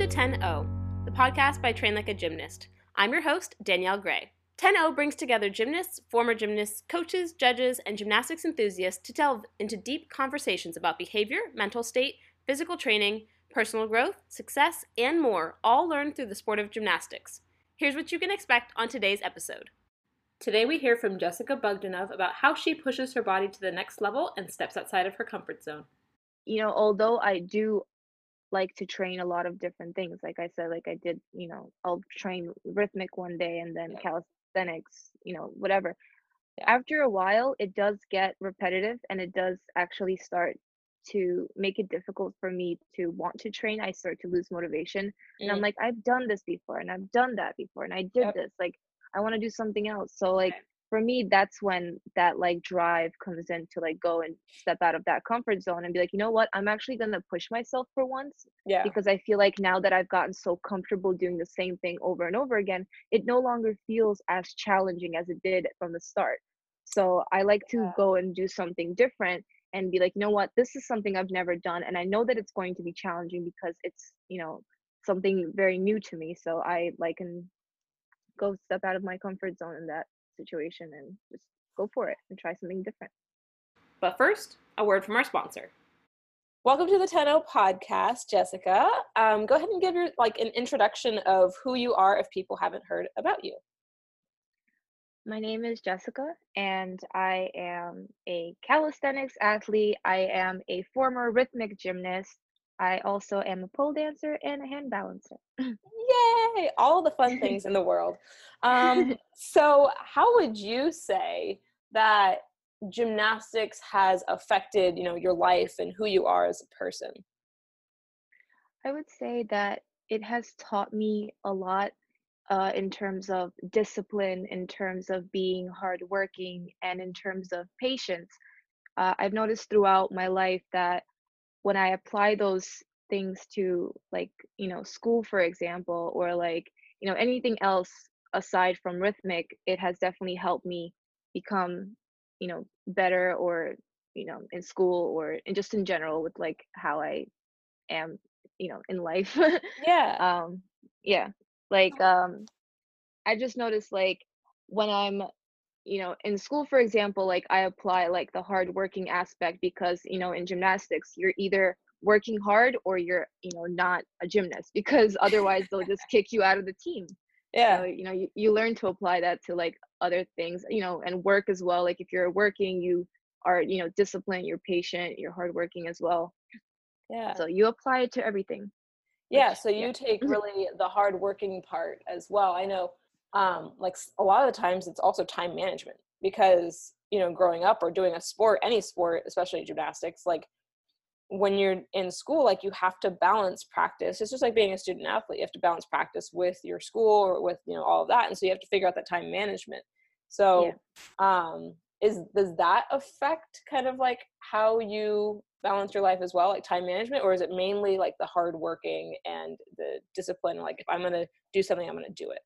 to 10O, the podcast by Train Like a Gymnast. I'm your host, Danielle Gray. 10O brings together gymnasts, former gymnasts, coaches, judges, and gymnastics enthusiasts to delve into deep conversations about behavior, mental state, physical training, personal growth, success, and more, all learned through the sport of gymnastics. Here's what you can expect on today's episode. Today we hear from Jessica Bogdanov about how she pushes her body to the next level and steps outside of her comfort zone. You know, although I do like to train a lot of different things, like I said, like I did, you know, I'll train rhythmic one day and then calisthenics, you know, whatever. After a while, it does get repetitive and it does actually start to make it difficult for me to want to train. I start to lose motivation. And I'm Mm. like, I've done this before and I've done that before and I did Yep. this. Like, I want to do something else. So, like. For me, that's when that like drive comes in to like go and step out of that comfort zone and be like, you know what? I'm actually going to push myself for once Yeah. because I feel like now that I've gotten so comfortable doing the same thing over and over again, it no longer feels as challenging as it did from the start. So I like to Yeah. go and do something different and be like, you know what, this is something I've never done. And I know that it's going to be challenging because it's, you know, something very new to me. So I like and go step out of my comfort zone in that situation and just go for it and try something different. But first, a word from our sponsor. Welcome to the 10O podcast, Jessica. Um, go ahead and give your like an introduction of who you are if people haven't heard about you. My name is Jessica, and I am a calisthenics athlete. I am a former rhythmic gymnast. I also am a pole dancer and a hand balancer. Yay! All the fun things in the world. Um, so, how would you say that gymnastics has affected, you know, your life and who you are as a person? I would say that it has taught me a lot uh, in terms of discipline, in terms of being hardworking, and in terms of patience. Uh, I've noticed throughout my life that when I apply those things to, like, you know, school, for example, or like, you know, anything else aside from rhythmic, it has definitely helped me become, you know, better or, you know, in school or and just in general with like how I am, you know, in life. Yeah. um, yeah, like um, I just noticed like when I'm, you know, in school, for example, like I apply like the hard working aspect because, you know, in gymnastics, you're either working hard or you're, you know, not a gymnast because otherwise they'll just kick you out of the team. So, Yeah. you know, you, you learn to apply that to like other things, you know, and work as well. Like if you're working, you are, you know, disciplined, you're patient, you're hardworking as well. Yeah. So you apply it to everything. Yeah, so you yeah. take Mhm. really the hard working part as well. I know um like a lot of the times it's also time management because, you know, growing up or doing a sport, any sport, especially gymnastics, like when you're in school, like you have to balance practice. It's just like being a student athlete. You have to balance practice with your school or with, you know, all of that. And so you have to figure out that time management. So um is does that affect kind of like how you balance your life as well like time management or is it mainly like the hard working and the discipline like if i'm going to do something i'm going to do it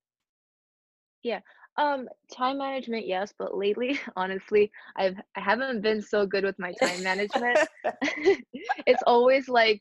Um, time management, yes, but lately, honestly, I've I haven't been so good with my time management. It's always like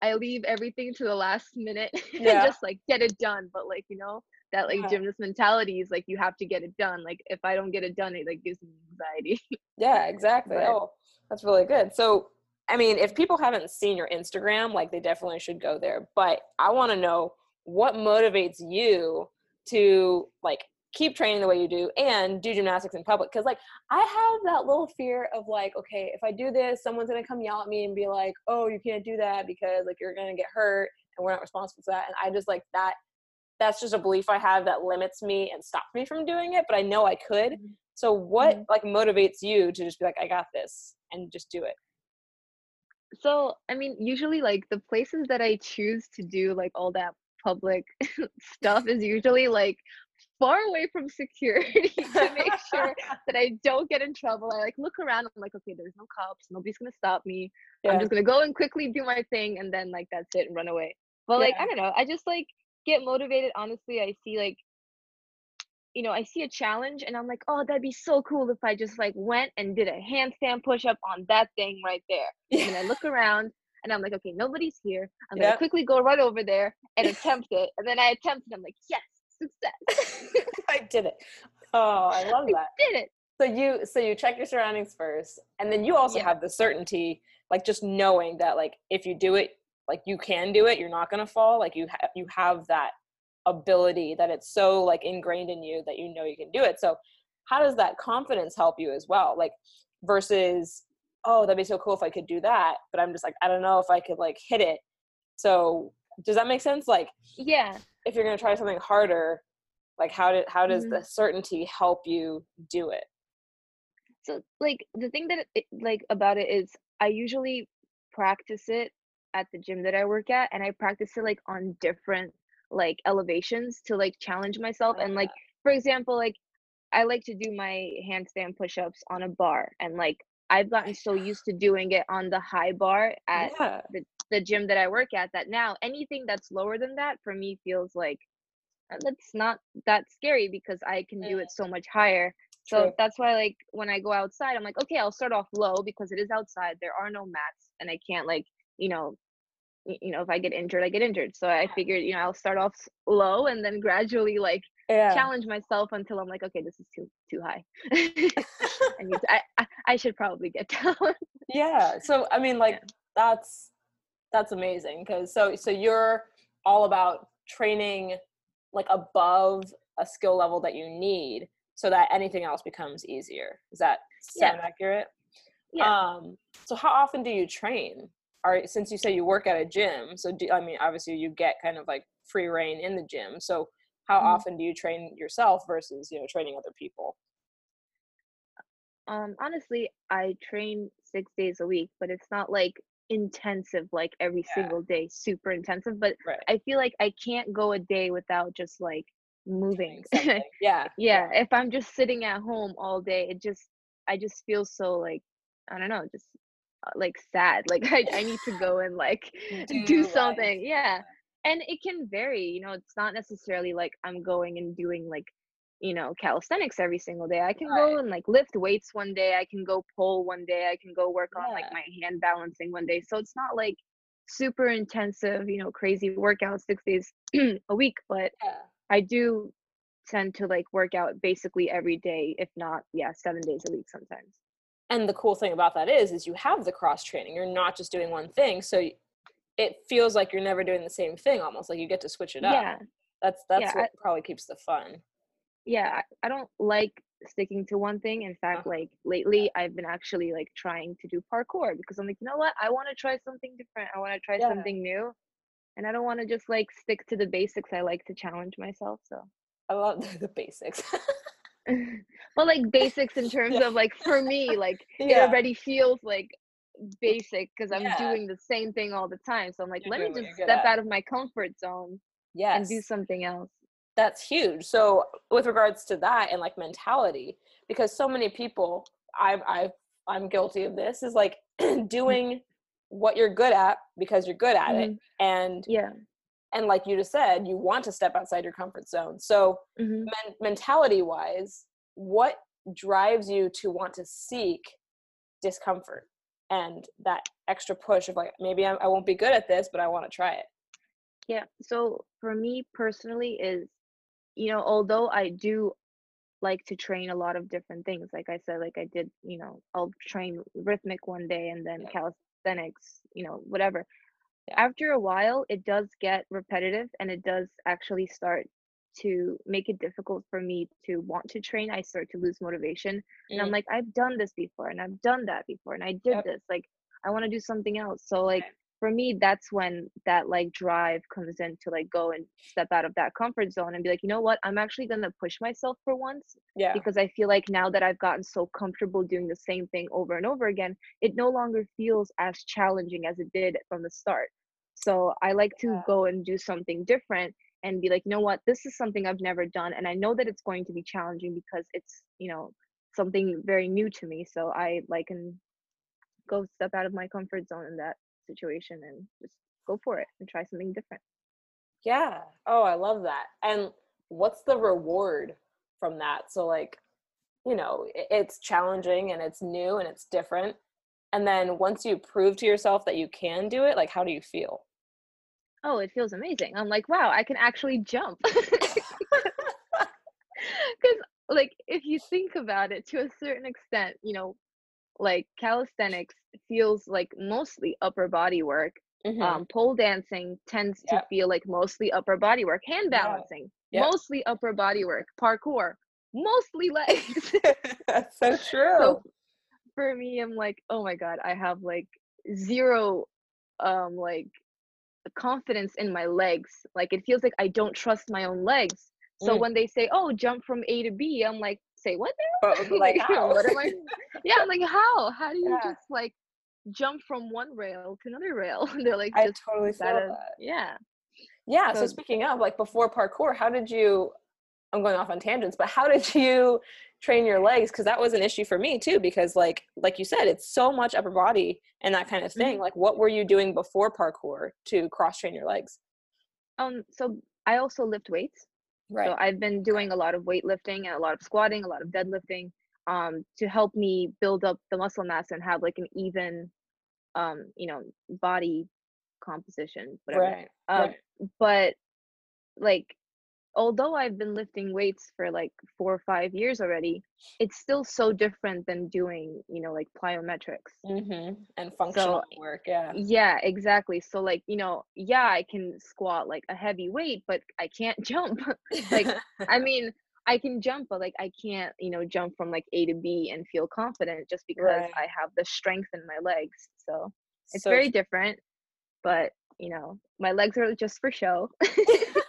I leave everything to the last minute and Yeah. just like get it done. But like, you know, that like Yeah. gymnast mentality is like you have to get it done. Like if I don't get it done, it like gives me anxiety. yeah exactly But- oh that's really good so i mean if people haven't seen your instagram like they definitely should go there but i want to know what motivates you to like keep training the way you do and do gymnastics in public because like i have that little fear of like okay if i do this someone's gonna come yell at me and be like oh you can't do that because like you're gonna get hurt and we're not responsible for that and i just like that that's just a belief i have that limits me and stops me from doing it but i know i could Mhm. so what Mhm. like motivates you to just be like i got this and just do it So, I mean, usually like the places that I choose to do like all that public stuff is usually like far away from security to make sure that I don't get in trouble. I like look around, I'm like, okay, there's no cops, nobody's gonna stop me. I'm just gonna go and quickly do my thing and then like that's it and run away. But like, Yeah. I don't know, I just like get motivated. Honestly, I see like you know, I see a challenge and I'm like, oh, that'd be so cool if I just like went and did a handstand push up on that thing right there. And then I look around and I'm like, okay, nobody's here. I'm Yeah. gonna quickly go run over there and attempt it. And then I attempted. I'm like, yes, did it. Oh, I love I that. did it. So you so you check your surroundings first, and then you also Yeah. have the certainty, like just knowing that like if you do it, like you can do it, you're not gonna fall. Like you ha- you have that ability that it's so like ingrained in you that you know you can do it. So how does that confidence help you as well? Like versus oh that'd be so cool if I could do that, but I'm just like I don't know if I could like hit it. So does that make sense? Like Yeah. if you're gonna try something harder, like how did how does Mhm. the certainty help you do it? So like the thing that it, like about it is I usually practice it at the gym that I work at and I practice it like on different like elevations to like challenge myself and like for example like I like to do my handstand push-ups on a bar and like I've gotten so used to doing it on the high bar at yeah. the gym that I work at that now anything that's lower than that for me feels like Uh, that's not that scary because I can do it mm-hmm. so much higher. So True. that's why like when I go outside I'm like okay, I'll start off low because it is outside. There are no mats and I can't like, you know, you know, if I get injured, I get injured. So I figured, you know, I'll start off low and then gradually like yeah. challenge myself until I'm like, okay, this is too too high. I need to, I, I I should probably get down. yeah. So I mean like that's that's amazing because so so you're all about training like above a skill level that you need so that anything else becomes easier. Is that Yeah. accurate? Yeah. Um so how often do you train? Are since you say you work at a gym, so do, I mean obviously you get kind of like free reign in the gym. So how Mhm. often do you train yourself versus, you know, training other people? Um, honestly, I train six days a week, but it's not like intensive, like every Yeah. single day, super intensive. But Right. I feel like I can't go a day without just like moving. Something. yeah. yeah, if I'm just sitting at home all day, it just, I just feel so like, I don't know, just uh, like sad. Like I, I need to go and like Do do life. something. Yeah. And it can vary, you know, it's not necessarily like I'm going and doing like, you know, calisthenics every single day. I can Right. go and like lift weights one day. I can go pull one day. I can go work on like my hand balancing one day. So it's not like super intensive, you know, crazy workouts six days a week, but Yeah. I do tend to like work out basically every day, if not, yeah, seven days a week sometimes. and the cool thing about that is is you have the cross training you're not just doing one thing so it feels like you're never doing the same thing almost like you get to switch it up Yeah. that's that's Yeah, what probably keeps the fun yeah I, don't like sticking to one thing. In fact Uh-huh. like lately i've been actually like trying to do parkour because i'm like you know what? I want to try something different. I want to try Yeah. something new. And i don't want to just like stick to the basics i like to challenge myself so. I love the basics. Well like basics in terms Yeah. of like for me like it already feels like basic because i'm Yeah. doing the same thing all the time. So i'm like You're let me just step out of my comfort zone yes and do something else that's huge. So with regards to that and like mentality because so many people i've i've i'm guilty of this is like doing what you're good at because you're good at it. Mhm. and yeah. and like you just said you want to step outside your comfort zone. So hmm men- mentality wise what drives you to want to seek discomfort and that extra push of like maybe I, I won't be good at this but i want to try it. Yeah. So for me personally is, you know, although I do like to train a lot of different things, like I said, like I did, you know, I'll train rhythmic one day and then calisthenics, you know, whatever. After a while, it does get repetitive and it does actually start to make it difficult for me to want to train. I start to lose motivation. And I'm Mm. like, I've done this before and I've done that before and I did Yep. this. Like, I want to do something else. So, like. For me, that's when that like drive comes in to like go and step out of that comfort zone and be like, you know what? I'm actually going to push myself for once yeah because I feel like now that I've gotten so comfortable doing the same thing over and over again, it no longer feels as challenging as it did from the start. So I like to Yeah. go and do something different and be like, you know what, this is something I've never done. And I know that it's going to be challenging because it's, you know, something very new to me. So I like and go step out of my comfort zone in that situation and just go for it and try something different. yeah. Oh i love that. And what's the reward from that? So like you know it's challenging and it's new and it's different. And then once you prove to yourself that you can do it like how do you feel? Oh it feels amazing. I'm like wow i can actually jump. Because like if you think about it to a certain extent you know like calisthenics feels like mostly upper body work mm-hmm. um, pole dancing tends yep. to feel like mostly upper body work hand balancing yep. mostly upper body work parkour mostly legs that's so true so for me i'm like oh my god i have like zero um like confidence in my legs like it feels like i don't trust my own legs so mm. when they say oh jump from a to b i'm like say what now? like how? what am I? Yeah, I'm like how? How do you yeah. just like jump from one rail to another rail? they're like, I totally feel that. Yeah. Yeah. So, so speaking of like before parkour, how did you? I'm going off on tangents, but how did you train your legs? Because that was an issue for me too. Because like like you said, it's so much upper body and that kind of thing. Mm-hmm. Like, what were you doing before parkour to cross train your legs? Um. So I also lift weights. Right. So I've been doing a lot of weightlifting and a lot of squatting, a lot of deadlifting, um, to help me build up the muscle mass and have like an even, um, you know, body composition, whatever. Right. Uh, right. But like although I've been lifting weights for like four or five years already, it's still so different than doing, you know, like plyometrics mm-hmm. and functional so, work. Yeah. Yeah, exactly. So, like, you know, yeah, I can squat like a heavy weight, but I can't jump. like, I mean, I can jump, but like, I can't, you know, jump from like A to B and feel confident just because right. I have the strength in my legs. So, it's so very different, but you know, my legs are just for show.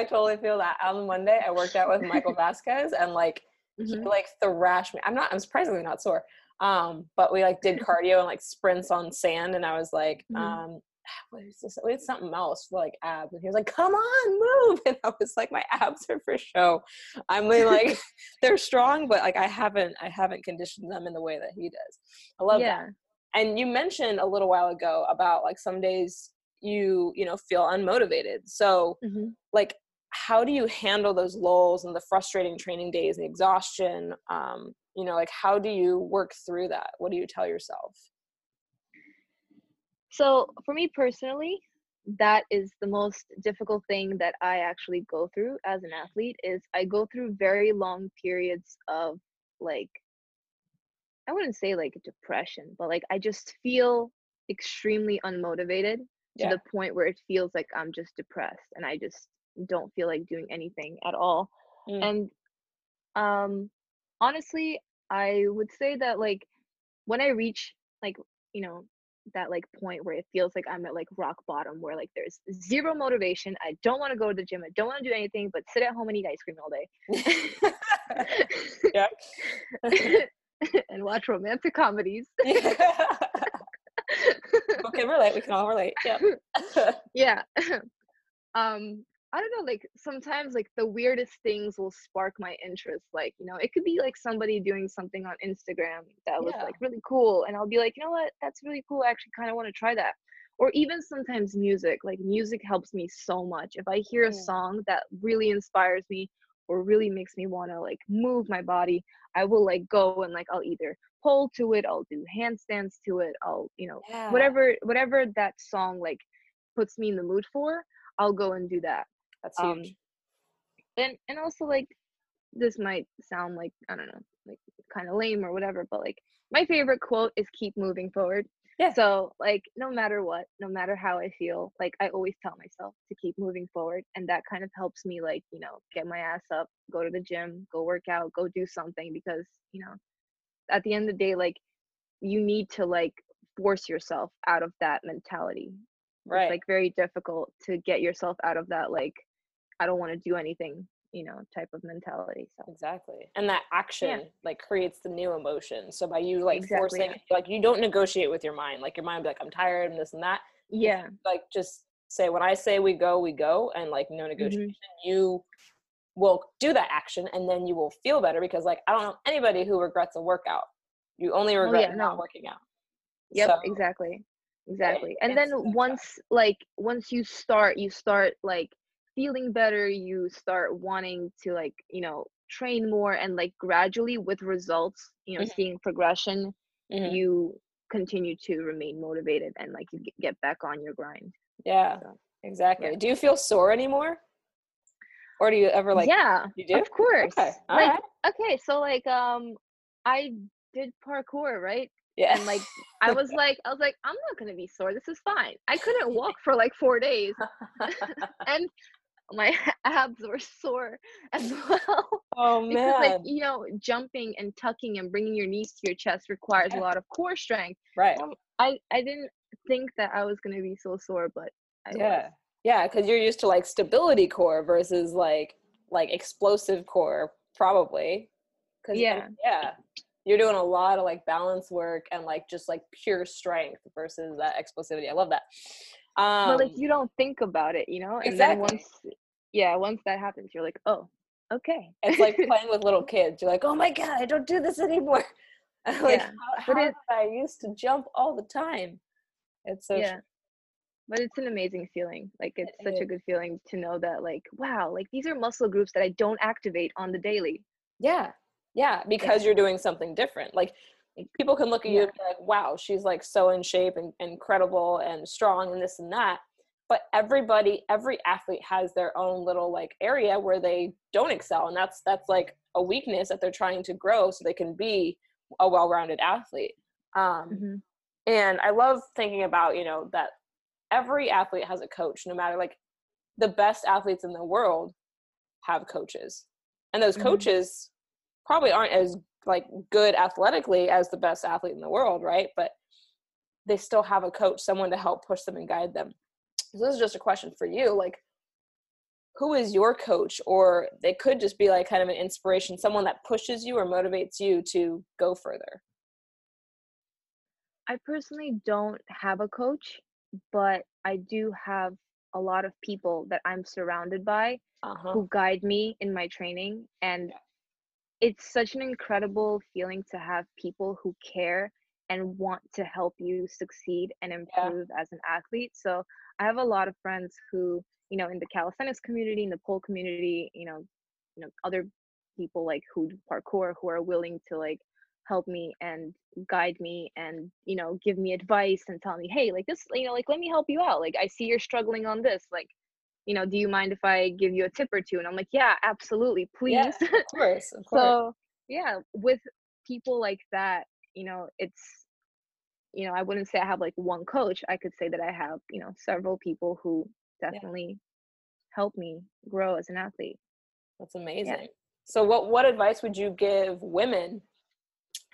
I, totally feel that. On Monday, I worked out with Michael Vasquez, and like mm-hmm. he like thrashed me. I'm not. I'm surprisingly not sore. Um, but we like did cardio and like sprints on sand, and I was like, mm-hmm. um, what is this? It's something else for like abs. And he was like, come on, move. And I was like, my abs are for show. I'm like, they're strong, but like I haven't, I haven't conditioned them in the way that he does. I love yeah. that. And you mentioned a little while ago about like some days you you know feel unmotivated so mm-hmm. like how do you handle those lulls and the frustrating training days and exhaustion um you know like how do you work through that? What do you tell yourself? So for me personally that is the most difficult thing that i actually go through as an athlete is i go through very long periods of like i wouldn't say like depression but like i just feel extremely unmotivated to the point where it feels like I'm just depressed and I just don't feel like doing anything at all. Mm. And um honestly, I would say that like when I reach like, you know, that like point where it feels like I'm at like rock bottom where like there's zero motivation. I don't want to go to the gym. I don't want to do anything but sit at home and eat ice cream all day. yeah. and watch romantic comedies can relate. We can all relate. Yeah. yeah. um, I don't know, like sometimes like the weirdest things will spark my interest. Like, you know, it could be like somebody doing something on Instagram that was yeah. like really cool. And I'll be like, you know what, that's really cool. I actually kind of want to try that. Or even sometimes music. Like music helps me so much. If I hear a song that really inspires me or really makes me want to like move my body, I will like go and like I'll either pole to it i'll do handstands to it i'll you know yeah. whatever whatever that song like puts me in the mood for i'll go and do that that's um, and and also like this might sound like i don't know like kind of lame or whatever but like my favorite quote is keep moving forward. Yeah. So like no matter what no matter how i feel like i always tell myself to keep moving forward and that kind of helps me like you know get my ass up go to the gym go work out go do something because you know at the end of the day like you need to like force yourself out of that mentality. Right. it's like very difficult to get yourself out of that like i don't want to do anything you know type of mentality so exactly and that action yeah. like creates the new emotion so by you like exactly, forcing like you don't negotiate with your mind like your mind be like i'm tired and this and that yeah like just say when i say we go we go and like no negotiation mm-hmm. you will do that action and then you will feel better because like I don't know anybody who regrets a workout. You only regret oh, yeah, not no. working out. Yep, so, exactly. Exactly. And then once like once you start you start like feeling better, you start wanting to like, you know, train more and like gradually with results, you know, Mhm. seeing progression, Mhm. you continue to remain motivated and like you get- back on your grind. Yeah, So, exactly. yeah. Do you feel sore anymore? Or do you ever like yeah, you do? of course. Okay. Like right. okay, so like um I did parkour, right? Yeah. And like I was like I was like I'm not going to be sore. This is fine. I couldn't walk for like 4 days and my abs were sore as well oh man! because like you know jumping and tucking and bringing your knees to your chest requires a lot of core strength Right. um, i i didn't think that i was going to be so sore but i Yeah. was Yeah, because you're used to like stability core versus like like explosive core, probably. Cause Yeah. yeah. You're doing a lot of like balance work and like just like pure strength versus that explosivity. I love that. Um but like you don't think about it you know and exactly. then once yeah once that happens you're like oh okay it's like playing with little kids. You're like, oh my god, I don't do this anymore. Like, Yeah, how, how it- I used to jump all the time? It's so yeah but it's an amazing feeling like it's It such a good feeling to know that like wow like these are muscle groups that i don't activate on the daily Yeah. Yeah, because you're doing something different. Like people can look at you Yeah. and be like, wow, she's like so in shape and, incredible and strong and this and that. But everybody, every athlete has their own little like area where they don't excel. And that's that's like a weakness that they're trying to grow so they can be a well-rounded athlete. Um Mhm. and I love thinking about, you know, that every athlete has a coach, no matter like the best athletes in the world have coaches. And those Mhm. coaches probably aren't as like good athletically as the best athlete in the world, right? But they still have a coach, someone to help push them and guide them. So this is just a question for you, like who is your coach or they could just be like kind of an inspiration, someone that pushes you or motivates you to go further. I personally don't have a coach, but I do have a lot of people that I'm surrounded by Uh-huh. who guide me in my training. And. It's such an incredible feeling to have people who care and want to help you succeed and improve as an athlete. So I have a lot of friends who, you know, in the calisthenics community, in the pole community, you know, you know, other people like who do parkour who are willing to like help me and guide me and you know give me advice and tell me hey like this you know like let me help you out. Like i see you're struggling on this. Like you know do you mind if i give you a tip or two and i'm like yeah absolutely please. Yeah, of course, of course. so yeah with people like that you know it's you know i wouldn't say i have like one coach i could say that i have you know several people who definitely help me grow as an athlete That's amazing. So what what advice would you give women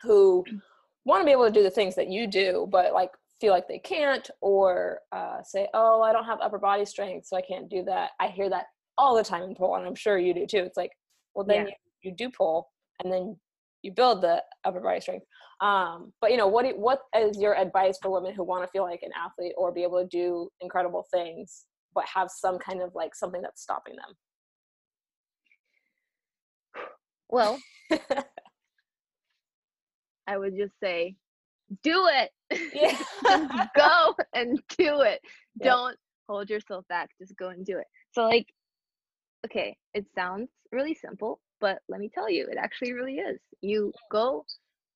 who want to be able to do the things that you do but like feel like they can't or uh, say oh i don't have upper body strength so i can't do that. I hear that all the time in pole and i'm sure you do too. It's like well then Yeah. you, you do pull, and then you build the upper body strength. Um, but you know what do, what is your advice for women who want to feel like an athlete or be able to do incredible things but have some kind of like something that's stopping them? Well i would just say do it. Yeah. go and do it. Yep. don't hold yourself back. Just go and do it. So like okay it sounds really simple but let me tell you it actually really is. You go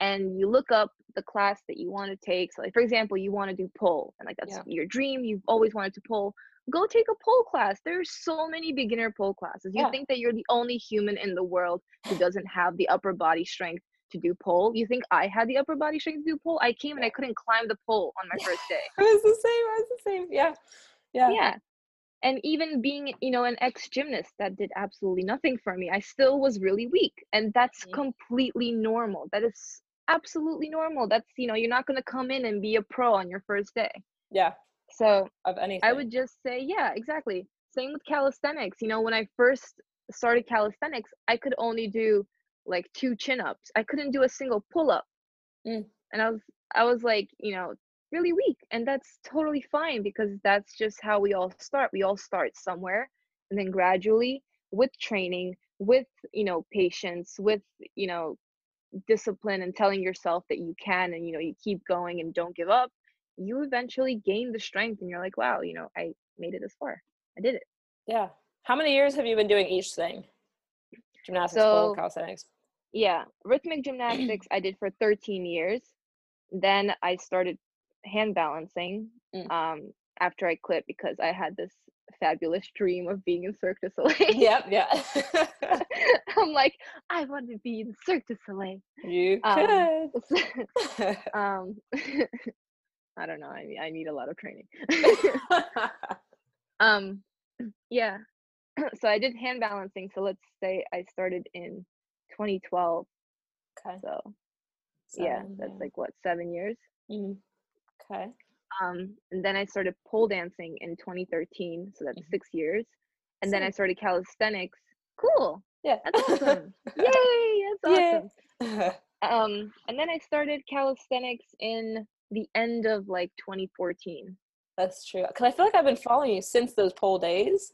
and you look up the class that you want to take. So like for example you want to do pole and like that's Yeah. your dream. You've always wanted to pole. Go take a pole class. There's so many beginner pole classes. You Yeah. think that you're the only human in the world who doesn't have the upper body strength to do pole you think i had the upper body strength to do pole i came and i couldn't climb the pole on my first day I was the same. I was the same. Yeah. Yeah. yeah and even being you know an ex gymnast that did absolutely nothing for me i still was really weak and that's Mhm. completely normal that is absolutely normal that's you know you're not going to come in and be a pro on your first day Yeah. so Of anything. i would just say yeah exactly same with calisthenics you know when i first started calisthenics i could only do like two chin ups i couldn't do a single pull up Mm. and i was i was like you know really weak and that's totally fine because that's just how we all start we all start somewhere and then gradually with training with you know patience with you know discipline and telling yourself that you can and you know you keep going and don't give up you eventually gain the strength and you're like wow you know i made it this far i did it Yeah. How many years have you been doing each thing? Gymnastics, So- pole, calisthenics. Yeah, rhythmic gymnastics I did for 13 years. Then I started hand balancing Mm. um, after I quit because I had this fabulous dream of being in Cirque du Soleil. Yep, yeah. I'm like, I want to be in Cirque du Soleil. you Um, could. um, I don't know. I mean, I need a lot of training. um, yeah. So I did hand balancing. So let's say I started in 2012. okay. So yeah, seven, that's like what seven years. Mhm. Okay. Um, and then I started pole dancing in 2013. So that's Mhm. six years. And then I started calisthenics. Cool. Yeah. That's awesome. Yay! That's Yeah. awesome. Um, and then I started calisthenics in the end of like 2014. That's true. Because I feel like I've been following you since those pole days,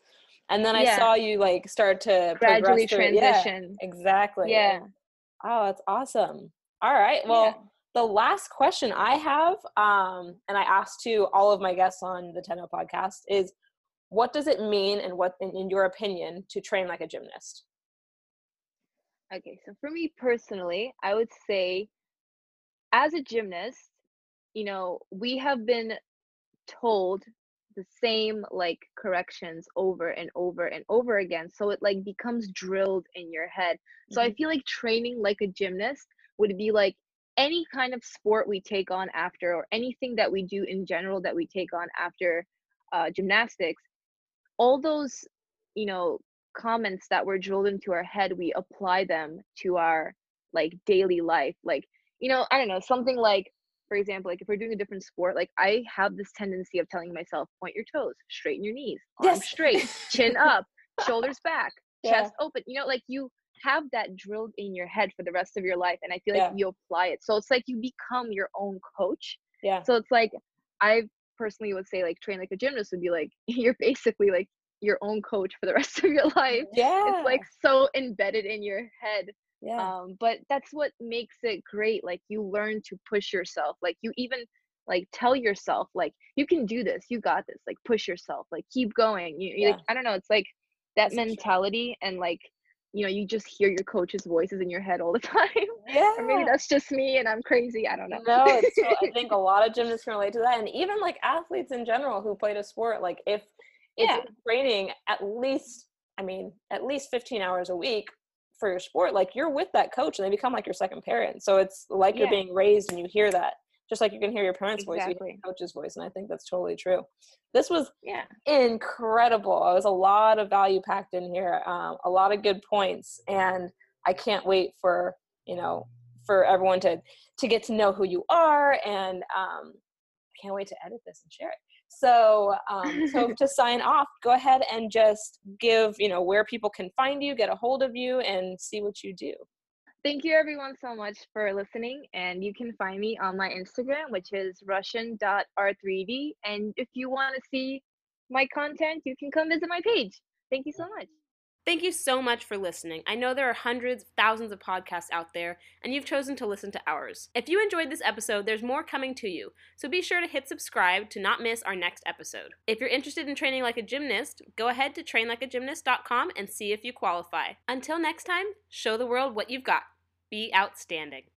and then I saw you like start to Gradually it. Yeah, transition. exactly. Yeah. Oh, that's awesome. All right. Well, Yeah. the last question I have, um, and I asked to all of my guests on the Tenno podcast, is what does it mean, and what, in, in your opinion, to train like a gymnast? Okay, so for me personally, I would say as a gymnast, you know, we have been told the same like corrections over and over and over again. So it like becomes drilled in your head. So I Mhm. feel like training like a gymnast would be like any kind of sport we take on after or anything that we do in general that we take on after uh, gymnastics all those you know comments that were drilled into our head we apply them to our like daily life like you know i don't know something like for example like if we're doing a different sport like i have this tendency of telling myself point your toes straighten your knees arms Yes. straight chin up shoulders back Yeah. chest open you know like you have that drilled in your head for the rest of your life and i feel like Yeah. you apply it so it's like you become your own coach Yeah. so it's like I personally would say like train like a gymnast would be like you're basically like your own coach for the rest of your life. Yeah. It's like so embedded in your head. Yeah. Um, but that's what makes it great. Like you learn to push yourself. Like you even like tell yourself like you can do this. You got this. Like push yourself. Like keep going. You, Yeah. like, I don't know. It's like that That's so true. mentality and like you know you just hear your coach's voices in your head all the time. yeah. or maybe that's just me and I'm crazy. I don't know. No, it's I think a lot of gymnasts can relate to that, and even like athletes in general who played a sport. Like if Yeah. you're training at least, I mean, at least 15 hours a week for your sport, like you're with that coach, and they become like your second parent. So it's like you're being raised, and you hear that, just like you can hear your parents' voice, you hear Exactly. your coach's voice, and I think that's totally true. This was yeah. incredible. It was a lot of value packed in here, um, a lot of good points, and I can't wait for you know for everyone to to get to know who you are, and um, can't wait to edit this and share it. So, um, so to sign off, go ahead and just give you know where people can find you, get a hold of you, and see what you do. Thank you everyone so much for listening. And you can find me on my Instagram, which is russian.r3d. And if you want to see my content, you can come visit my page. Thank you so much. Thank you so much for listening. I know there are hundreds, thousands of podcasts out there, and you've chosen to listen to ours. If you enjoyed this episode, there's more coming to you, so be sure to hit subscribe to not miss our next episode. If you're interested in training like a gymnast, go ahead to trainlikeagymnast.com and see if you qualify. Until next time, show the world what you've got. Be outstanding.